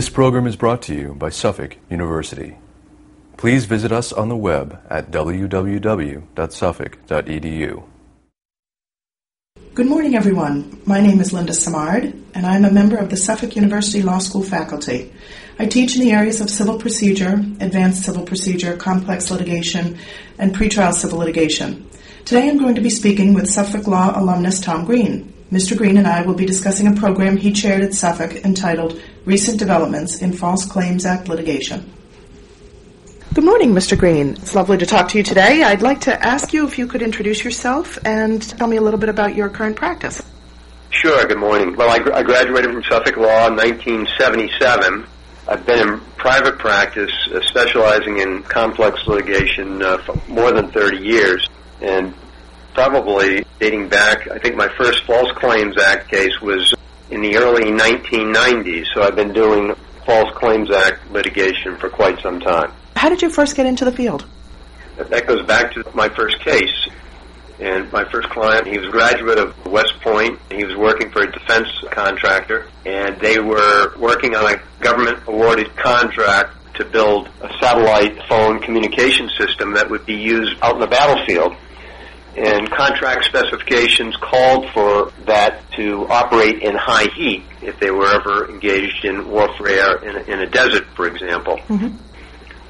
This program is brought to you by Suffolk University. Please visit us on the web at www.suffolk.edu. Good morning, everyone. My name is Linda Simard, and I'm a member of the Suffolk University Law School faculty. I teach in the areas of civil procedure, advanced civil procedure, complex litigation, and pretrial civil litigation. Today I'm going to be speaking with Suffolk Law alumnus Tom Greene. Mr. Greene and I will be discussing a program he chaired at Suffolk entitled Recent Developments in False Claims Act Litigation. Good morning, Mr. Greene. It's lovely to talk to you today. I'd like to ask you if you could introduce yourself and tell me a little bit about your current practice. Sure, good morning. Well, I, gr- I graduated from Suffolk Law in 1977. I've been in private practice, uh, specializing in complex litigation uh, for more than 30 years, and probably dating back, I think my first False Claims Act case was in the early 1990s, so I've been doing False Claims Act litigation for quite some time. How did you first get into the field? That goes back to my first case. And my first client, he was a graduate of West Point. He was working for a defense contractor, and they were working on a government awarded contract to build a satellite phone communication system that would be used out in the battlefield. And contract specifications called for that to operate in high heat if they were ever engaged in warfare in a, in a desert, for example. Mm-hmm.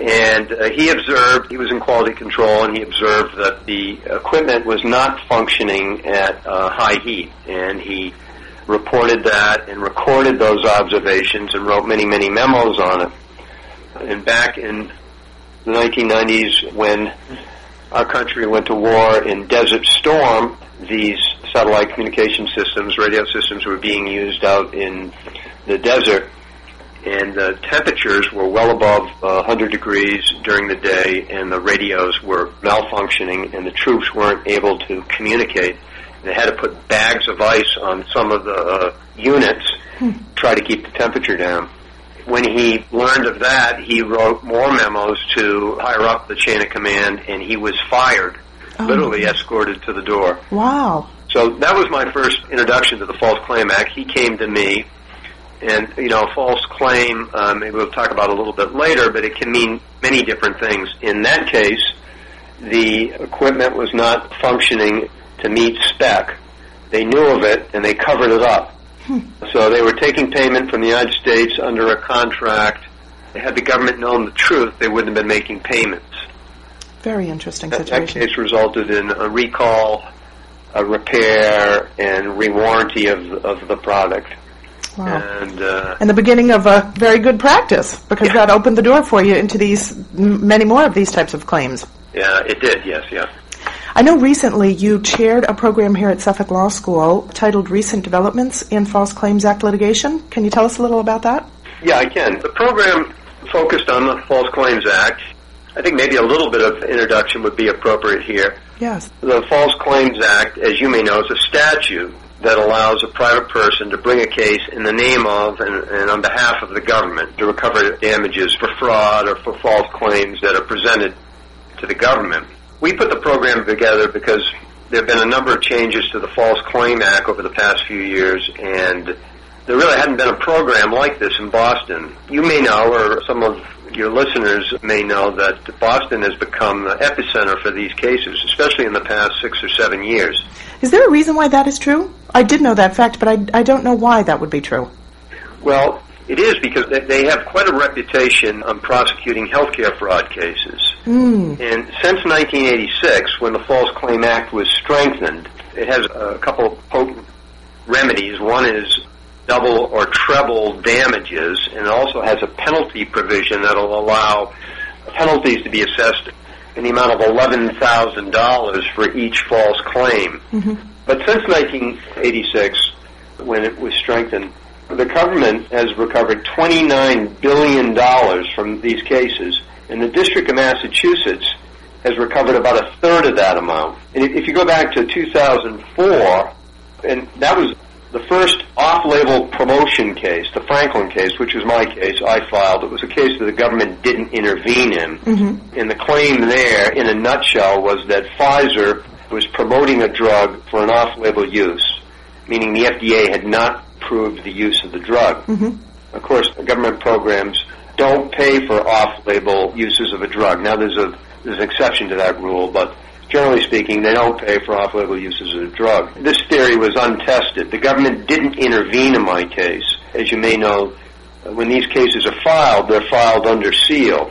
And uh, he observed, he was in quality control, and he observed that the equipment was not functioning at uh, high heat. And he reported that and recorded those observations and wrote many, many memos on it. And back in the 1990s, when our country went to war in Desert Storm, these satellite communication systems, radio systems, were being used out in the desert and the temperatures were well above uh, 100 degrees during the day, and the radios were malfunctioning, and the troops weren't able to communicate. They had to put bags of ice on some of the uh, units to try to keep the temperature down. When he learned of that, he wrote more memos to higher up the chain of command, and he was fired, Oh. literally escorted to the door. Wow. So that was my first introduction to the False Claim Act. He came to me, and you know, a false claim. Uh, maybe we'll talk about it a little bit later, but it can mean many different things. In that case, the equipment was not functioning to meet spec. They knew of it and they covered it up. So they were taking payment from the United States under a contract. Had the government known the truth, they wouldn't have been making payments. Very interesting That, that situation. case resulted in a recall, a repair, and rewarranty of of the product. Wow. And uh, And the beginning of a very good practice because Yeah. that opened the door for you into these m- many more of these types of claims. yeah, it did. Yes, yeah. I know recently you chaired a program here at Suffolk Law School titled Recent Developments in False Claims Act Litigation. Can you tell us a little about that? Yeah, I can. The program focused on the False Claims Act. I think maybe a little bit of introduction would be appropriate here. Yes. The False Claims Act, as you may know, is a statute that allows a private person to bring a case in the name of and, and on behalf of the government to recover damages for fraud or for false claims that are presented to the government. We put the program together because there have been a number of changes to the False Claim Act over the past few years, and there really hadn't been a program like this in Boston. You may know, or some of your listeners may know, that Boston has become the epicenter for these cases, especially in the past six or seven years. Is there a reason why that is true? I did know that fact, but I, I don't know why that would be true. Well, it is because they- have quite a reputation on prosecuting healthcare fraud cases. Hmm. And since 1986, when the False Claim Act was strengthened, it has a couple of potent remedies. One is double or treble damages, and it also has a penalty provision that will allow penalties to be assessed in the amount of $11,000 for each false claim. But since 1986, when it was strengthened, the government has recovered $29 billion from these cases, and the District of Massachusetts has recovered about a third of that amount. And if you go back to 2004, and that was the first off-label promotion case, the Franklin case, which was my case, I filed. It was a case that the government didn't intervene in. Mm-hmm. And the claim there, in a nutshell, was that Pfizer was promoting a drug for an off-label use, meaning the FDA had not approved the use of the drug. Mm-hmm. Of course, government programs don't pay for off-label uses of a drug. Now, there's a there's an exception to that rule, but generally speaking, they don't pay for off-label uses of a drug. This theory was untested. The government didn't intervene in my case. As you may know, when these cases are filed, they're filed under seal.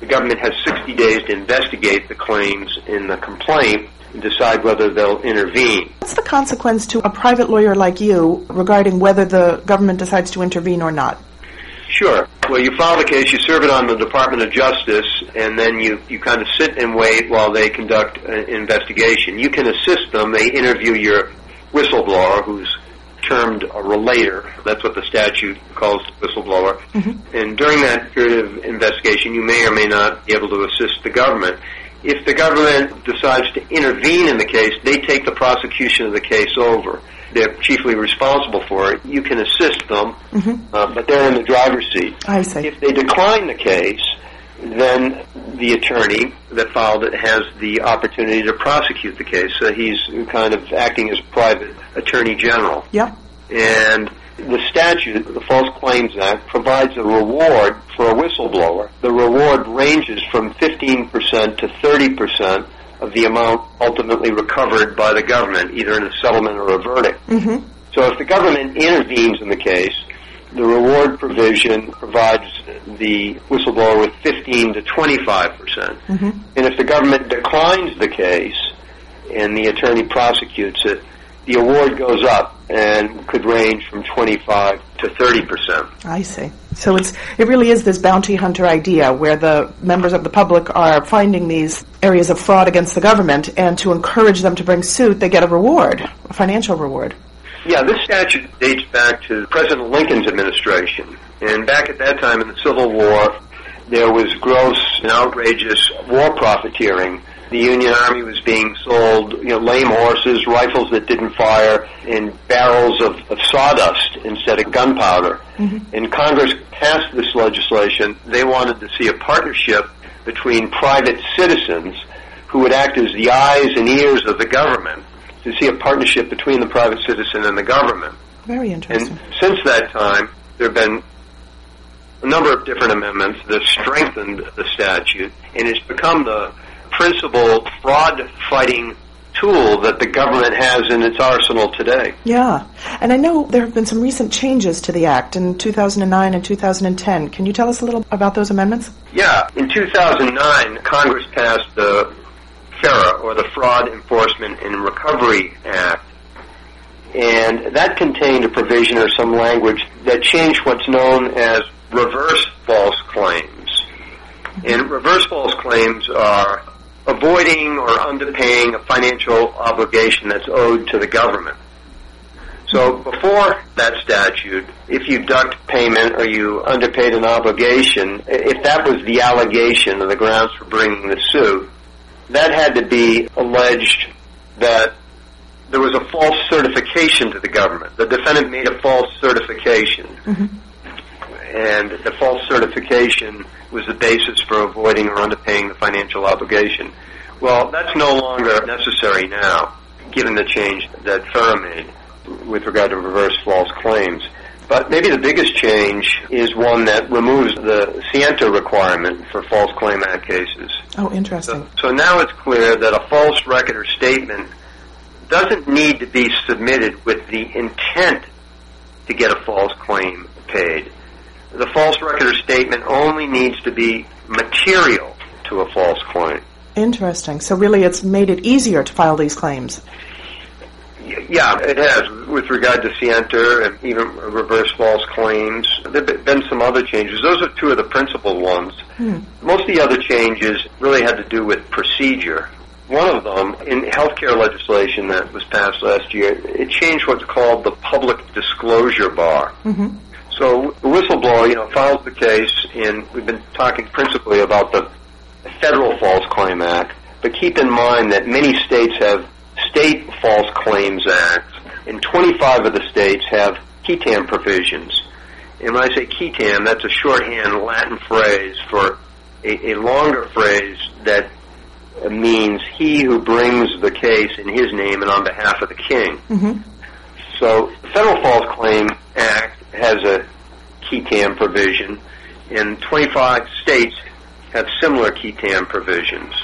The government has 60 days to investigate the claims in the complaint decide whether they'll intervene. What's the consequence to a private lawyer like you regarding whether the government decides to intervene or not? Sure. Well, you file the case, you serve it on the Department of Justice, and then you, you kind of sit and wait while they conduct an investigation. You can assist them. They interview your whistleblower, who's termed a relator. That's what the statute calls whistleblower. Mm-hmm. And during that period of investigation, you may or may not be able to assist the government. If the government decides to intervene in the case, they take the prosecution of the case over they're chiefly responsible for it. You can assist them, mm-hmm. uh, but they're in the driver's seat. I see. If they decline the case, then the attorney that filed it has the opportunity to prosecute the case. So he's kind of acting as private attorney general. Yep. And the statute, the False Claims Act, provides a reward for a whistleblower. The reward ranges from 15% to 30% of the amount ultimately recovered by the government, either in a settlement or a verdict. Mm-hmm. So if the government intervenes in the case, the reward provision provides the whistleblower with 15 to 25 percent. Mm-hmm. And if the government declines the case and the attorney prosecutes it, the award goes up and could range from 25 to 30 percent. I see. So it's it really is this bounty hunter idea where the members of the public are finding these areas of fraud against the government, and to encourage them to bring suit, they get a reward, a financial reward. Yeah, this statute dates back to President Lincoln's administration, and back at that time in the Civil War, there was gross and outrageous war profiteering the Union Army was being sold, you know, lame horses, rifles that didn't fire, and barrels of, of sawdust instead of gunpowder. Mm-hmm. And Congress passed this legislation. They wanted to see a partnership between private citizens who would act as the eyes and ears of the government to see a partnership between the private citizen and the government. Very interesting. And since that time, there have been a number of different amendments that strengthened the statute, and it's become the principal fraud fighting tool that the government has in its arsenal today. Yeah. And I know there have been some recent changes to the Act in 2009 and 2010. Can you tell us a little about those amendments? Yeah. In 2009, Congress passed the FERA, or the Fraud Enforcement and Recovery Act. And that contained a provision or some language that changed what's known as reverse false claims. And reverse false claims are avoiding or underpaying a financial obligation that's owed to the government. So before that statute, if you ducked payment or you underpaid an obligation, if that was the allegation or the grounds for bringing the suit, that had to be alleged that there was a false certification to the government. The defendant made a false certification. Mm-hmm and the false certification was the basis for avoiding or underpaying the financial obligation. Well, that's no longer necessary now, given the change that FERA made with regard to reverse false claims. But maybe the biggest change is one that removes the scienter requirement for false claim act cases. Oh, interesting. So, so now it's clear that a false record or statement doesn't need to be submitted with the intent to get a false claim paid the false record or statement only needs to be material to a false claim. Interesting. So really it's made it easier to file these claims. Yeah, it has with regard to Scienter and even reverse false claims. There have been some other changes. Those are two of the principal ones. Hmm. Most of the other changes really had to do with procedure. One of them, in healthcare legislation that was passed last year, it changed what's called the public disclosure bar. Mm-hmm. So the whistleblower, you know, files the case, and we've been talking principally about the Federal False Claim Act, but keep in mind that many states have state false claims acts, and 25 of the states have qui tam provisions. And when I say qui tam, that's a shorthand Latin phrase for a, a longer phrase that means he who brings the case in his name and on behalf of the king. Mm-hmm. So the Federal False Claim Act has a qui tam provision, and 25 states have similar qui tam provisions.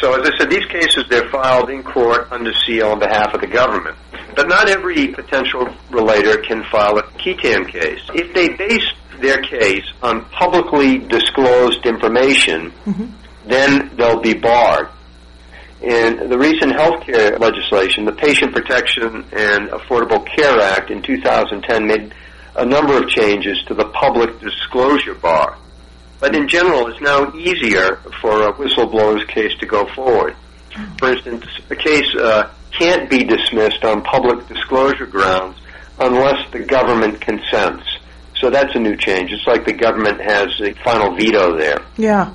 So as I said, these cases, they're filed in court under seal on behalf of the government. But not every potential relator can file a qui tam case. If they base their case on publicly disclosed information, mm-hmm. then they'll be barred. The recent healthcare legislation, the Patient Protection and Affordable Care Act in 2010 made a number of changes to the public disclosure bar. But in general, it's now easier for a whistleblower's case to go forward. For instance, a case uh, can't be dismissed on public disclosure grounds unless the government consents. So that's a new change. It's like the government has a final veto there. Yeah.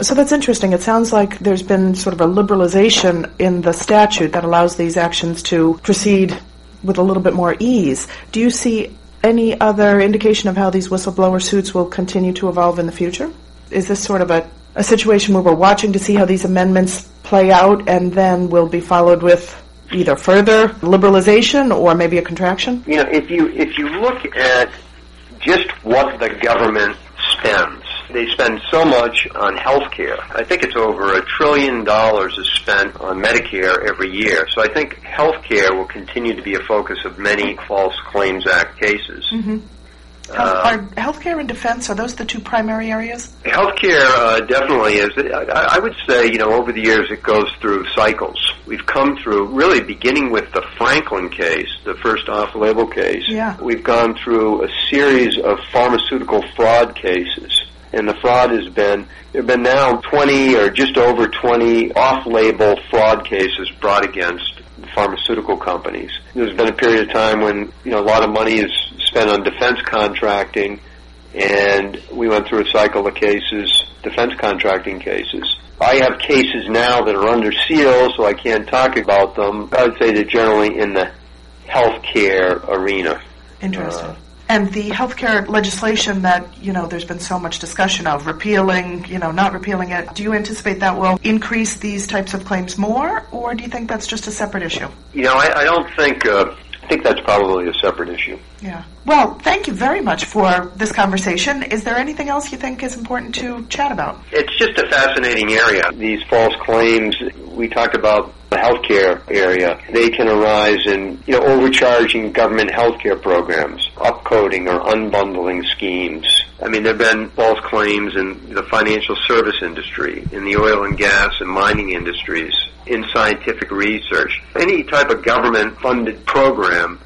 So that's interesting. It sounds like there's been sort of a liberalization in the statute that allows these actions to proceed with a little bit more ease. Do you see any other indication of how these whistleblower suits will continue to evolve in the future? Is this sort of a, a situation where we're watching to see how these amendments play out and then will be followed with either further liberalization or maybe a contraction? You know, if you if you look at just what the government spends they spend so much on health care. I think it's over a trillion dollars is spent on Medicare every year. So I think health care will continue to be a focus of many False Claims Act cases. Mm-hmm. Health, are healthcare and defense are those the two primary areas? Healthcare uh, definitely is. I, I would say, you know, over the years it goes through cycles. We've come through really beginning with the Franklin case, the first off-label case. Yeah. We've gone through a series of pharmaceutical fraud cases and the fraud has been there have been now 20 or just over 20 off-label fraud cases brought against pharmaceutical companies. There's been a period of time when you know a lot of money is spent on defense contracting, and we went through a cycle of cases, defense contracting cases. I have cases now that are under seal, so I can't talk about them. I'd say they're generally in the healthcare arena. Interesting. Uh, and the healthcare legislation that you know there's been so much discussion of repealing, you know, not repealing it. Do you anticipate that will increase these types of claims more, or do you think that's just a separate issue? You know, I, I don't think. Uh, I think that's probably a separate issue. Yeah. Well, thank you very much for this conversation. Is there anything else you think is important to chat about? It's just a fascinating area. These false claims, we talked about the healthcare area, they can arise in you know overcharging government healthcare programs, upcoding or unbundling schemes. I mean, there have been false claims in the financial service industry, in the oil and gas and mining industries, in scientific research. Any type of government-funded program,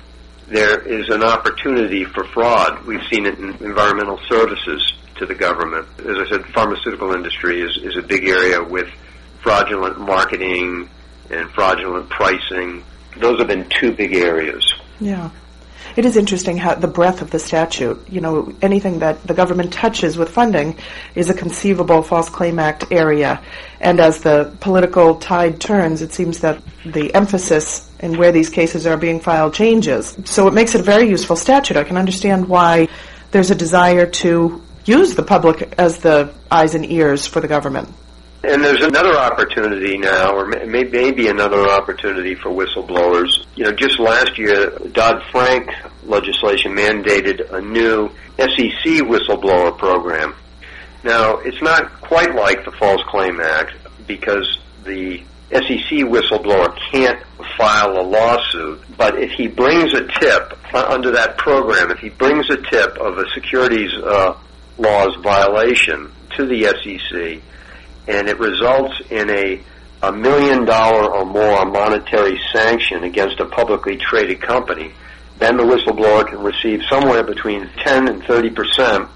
there is an opportunity for fraud. We've seen it in environmental services to the government. As I said, pharmaceutical industry is, is a big area with fraudulent marketing, and fraudulent pricing. Those have been two big areas. Yeah. It is interesting how the breadth of the statute, you know, anything that the government touches with funding is a conceivable False Claim Act area. And as the political tide turns, it seems that the emphasis in where these cases are being filed changes. So it makes it a very useful statute. I can understand why there's a desire to use the public as the eyes and ears for the government. And there's another opportunity now, or maybe another opportunity for whistleblowers. You know, just last year, Dodd-Frank legislation mandated a new SEC whistleblower program. Now, it's not quite like the False Claim Act because the SEC whistleblower can't file a lawsuit, but if he brings a tip under that program, if he brings a tip of a securities uh, laws violation to the SEC, and it results in a a million dollar or more monetary sanction against a publicly traded company, then the whistleblower can receive somewhere between 10 and 30 percent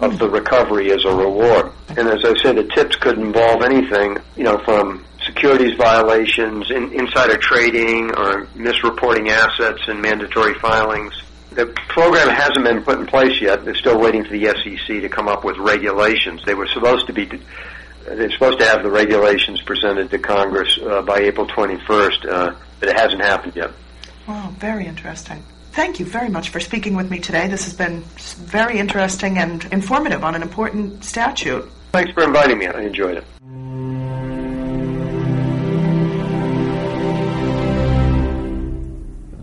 of the recovery as a reward. And as I said, the tips could involve anything, you know, from securities violations, in, insider trading, or misreporting assets and mandatory filings. The program hasn't been put in place yet. They're still waiting for the SEC to come up with regulations. They were supposed to be they're supposed to have the regulations presented to Congress uh, by April 21st, uh, but it hasn't happened yet. Wow, very interesting. Thank you very much for speaking with me today. This has been very interesting and informative on an important statute. Thanks for inviting me. I enjoyed it.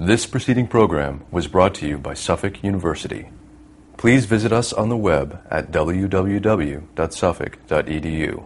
This preceding program was brought to you by Suffolk University. Please visit us on the web at www.suffolk.edu.